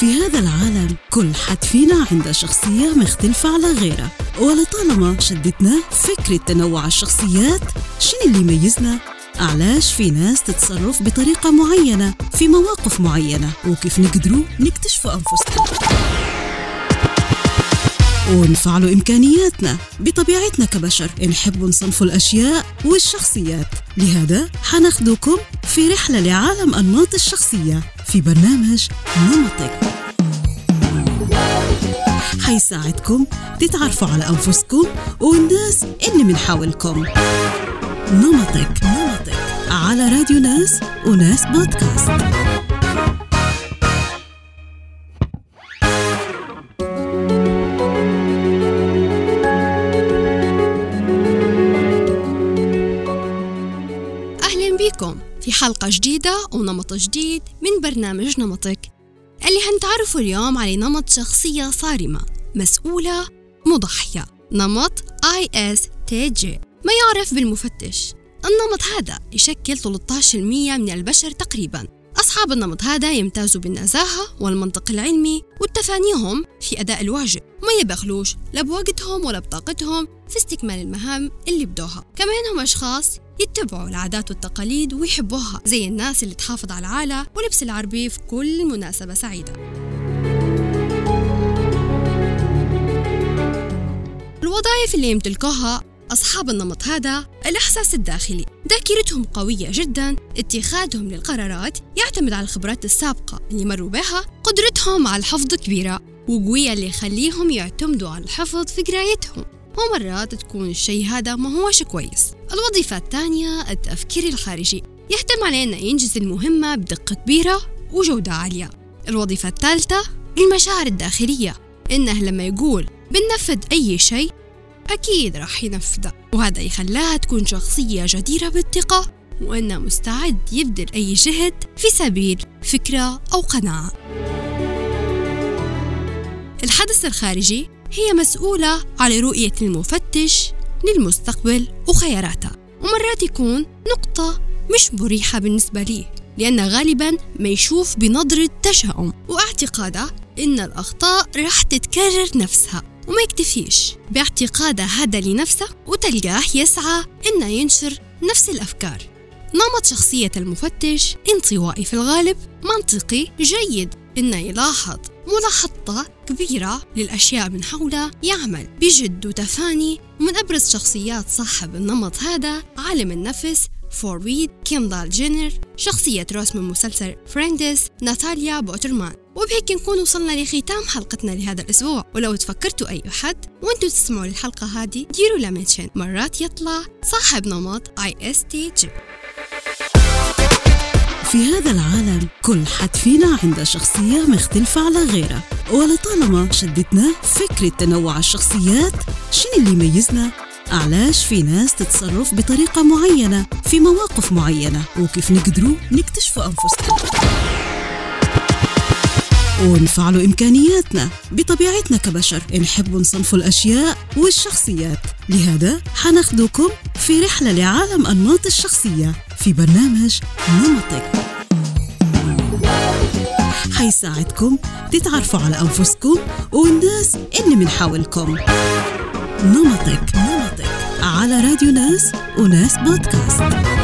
في هذا العالم كل حد فينا عنده شخصية مختلفة على غيره. ولطالما شدتنا فكرة تنوع الشخصيات شنو اللي يميزنا؟ علاش في ناس تتصرف بطريقة معينة في مواقف معينة؟ وكيف نقدروا نكتشفوا أنفسنا؟ ونفعلوا إمكانياتنا بطبيعتنا كبشر. نحب نصنف الأشياء والشخصيات. لهذا حناخدكم في رحلة لعالم أنماط الشخصية. في برنامج نمطك. حيساعدكم تتعرفوا على أنفسكم والناس اللي من حولكم. نمطك نمطك. على راديو ناس وناس بودكاست. في حلقة جديدة ونمط جديد من برنامج نمطك. اللي هنتعرفوا اليوم على نمط شخصية صارمة مسؤولة مضحية. نمط ISTJ ما يعرف بالمفتش. النمط هذا يشكل 13% من البشر تقريبا. أصحاب النمط هذا يمتازوا بالنزاهة والمنطق العلمي والتفانيهم في أداء الواجب ما يبخلوش لا بوقتهم ولا بطاقتهم في استكمال المهام اللي بدوها كمان هم أشخاص يتبعوا العادات والتقاليد ويحبوها زي الناس اللي تحافظ على العالة ولبس العربي في كل مناسبة سعيدة. الوظائف اللي يمتلكوها أصحاب النمط هذا الإحساس الداخلي. ذاكرتهم قوية جدا اتخاذهم للقرارات يعتمد على الخبرات السابقة اللي مروا بها قدرتهم على الحفظ كبيرة وقوية اللي يخليهم يعتمدوا على الحفظ في قرايتهم. ومرات تكون الشيء هذا ما هوش كويس. الوظيفة الثانية التفكير الخارجي. يهتم على أنه ينجز المهمة بدقة كبيرة وجودة عالية. الوظيفة الثالثة المشاعر الداخلية. إنه لما يقول بنفذ أي شيء أكيد راح ينفذه وهذا يخلاها تكون شخصية جديرة بالثقة وأنه مستعد يبذل أي جهد في سبيل فكرة أو قناعة. الحدث الخارجي هي مسؤولة على رؤية المفتش للمستقبل وخياراته ومرات يكون نقطة مش مريحة بالنسبة ليه لأنه غالبا ما يشوف بنظرة تشاؤم واعتقاده إن الأخطاء راح تتكرر نفسها. وما يكتفيش. باعتقاده هذا لنفسه وتلقاه يسعى إنه ينشر نفس الأفكار. نمط شخصية المفتش انطوائي في الغالب منطقي جيد إنه يلاحظ ملاحظة كبيرة للأشياء من حوله يعمل بجد وتفاني من أبرز شخصيات صاحب النمط هذا عالم النفس فرويد كيندال جينر شخصية روس من مسلسل Friends ناتالي بورتمان. وبهيك نكون وصلنا لختام حلقتنا لهذا الأسبوع. ولو تفكرتوا أي أحد وأنتوا تسمعوا الحلقة هذه ديروا له منشن. مرات يطلع صاحب نمط ISTJ في هذا العالم كل حد فينا عنده شخصية مختلفة على غيره. ولطالما شدتنا فكرة تنوع الشخصيات شنو اللي يميزنا؟ علاش في ناس تتصرف بطريقة معينة في مواقف معينة؟ وكيف نقدروا نكتشفوا أنفسنا؟ ونفعلوا إمكانياتنا بطبيعتنا كبشر. نحب نصنف الأشياء والشخصيات. لهذا حناخدكم في رحلة لعالم أنماط الشخصية في برنامج نمطك. حيساعدكم تتعرفوا على أنفسكم والناس اللي من حولكم. نمطك نمطك. على راديو ناس وناس بودكاست.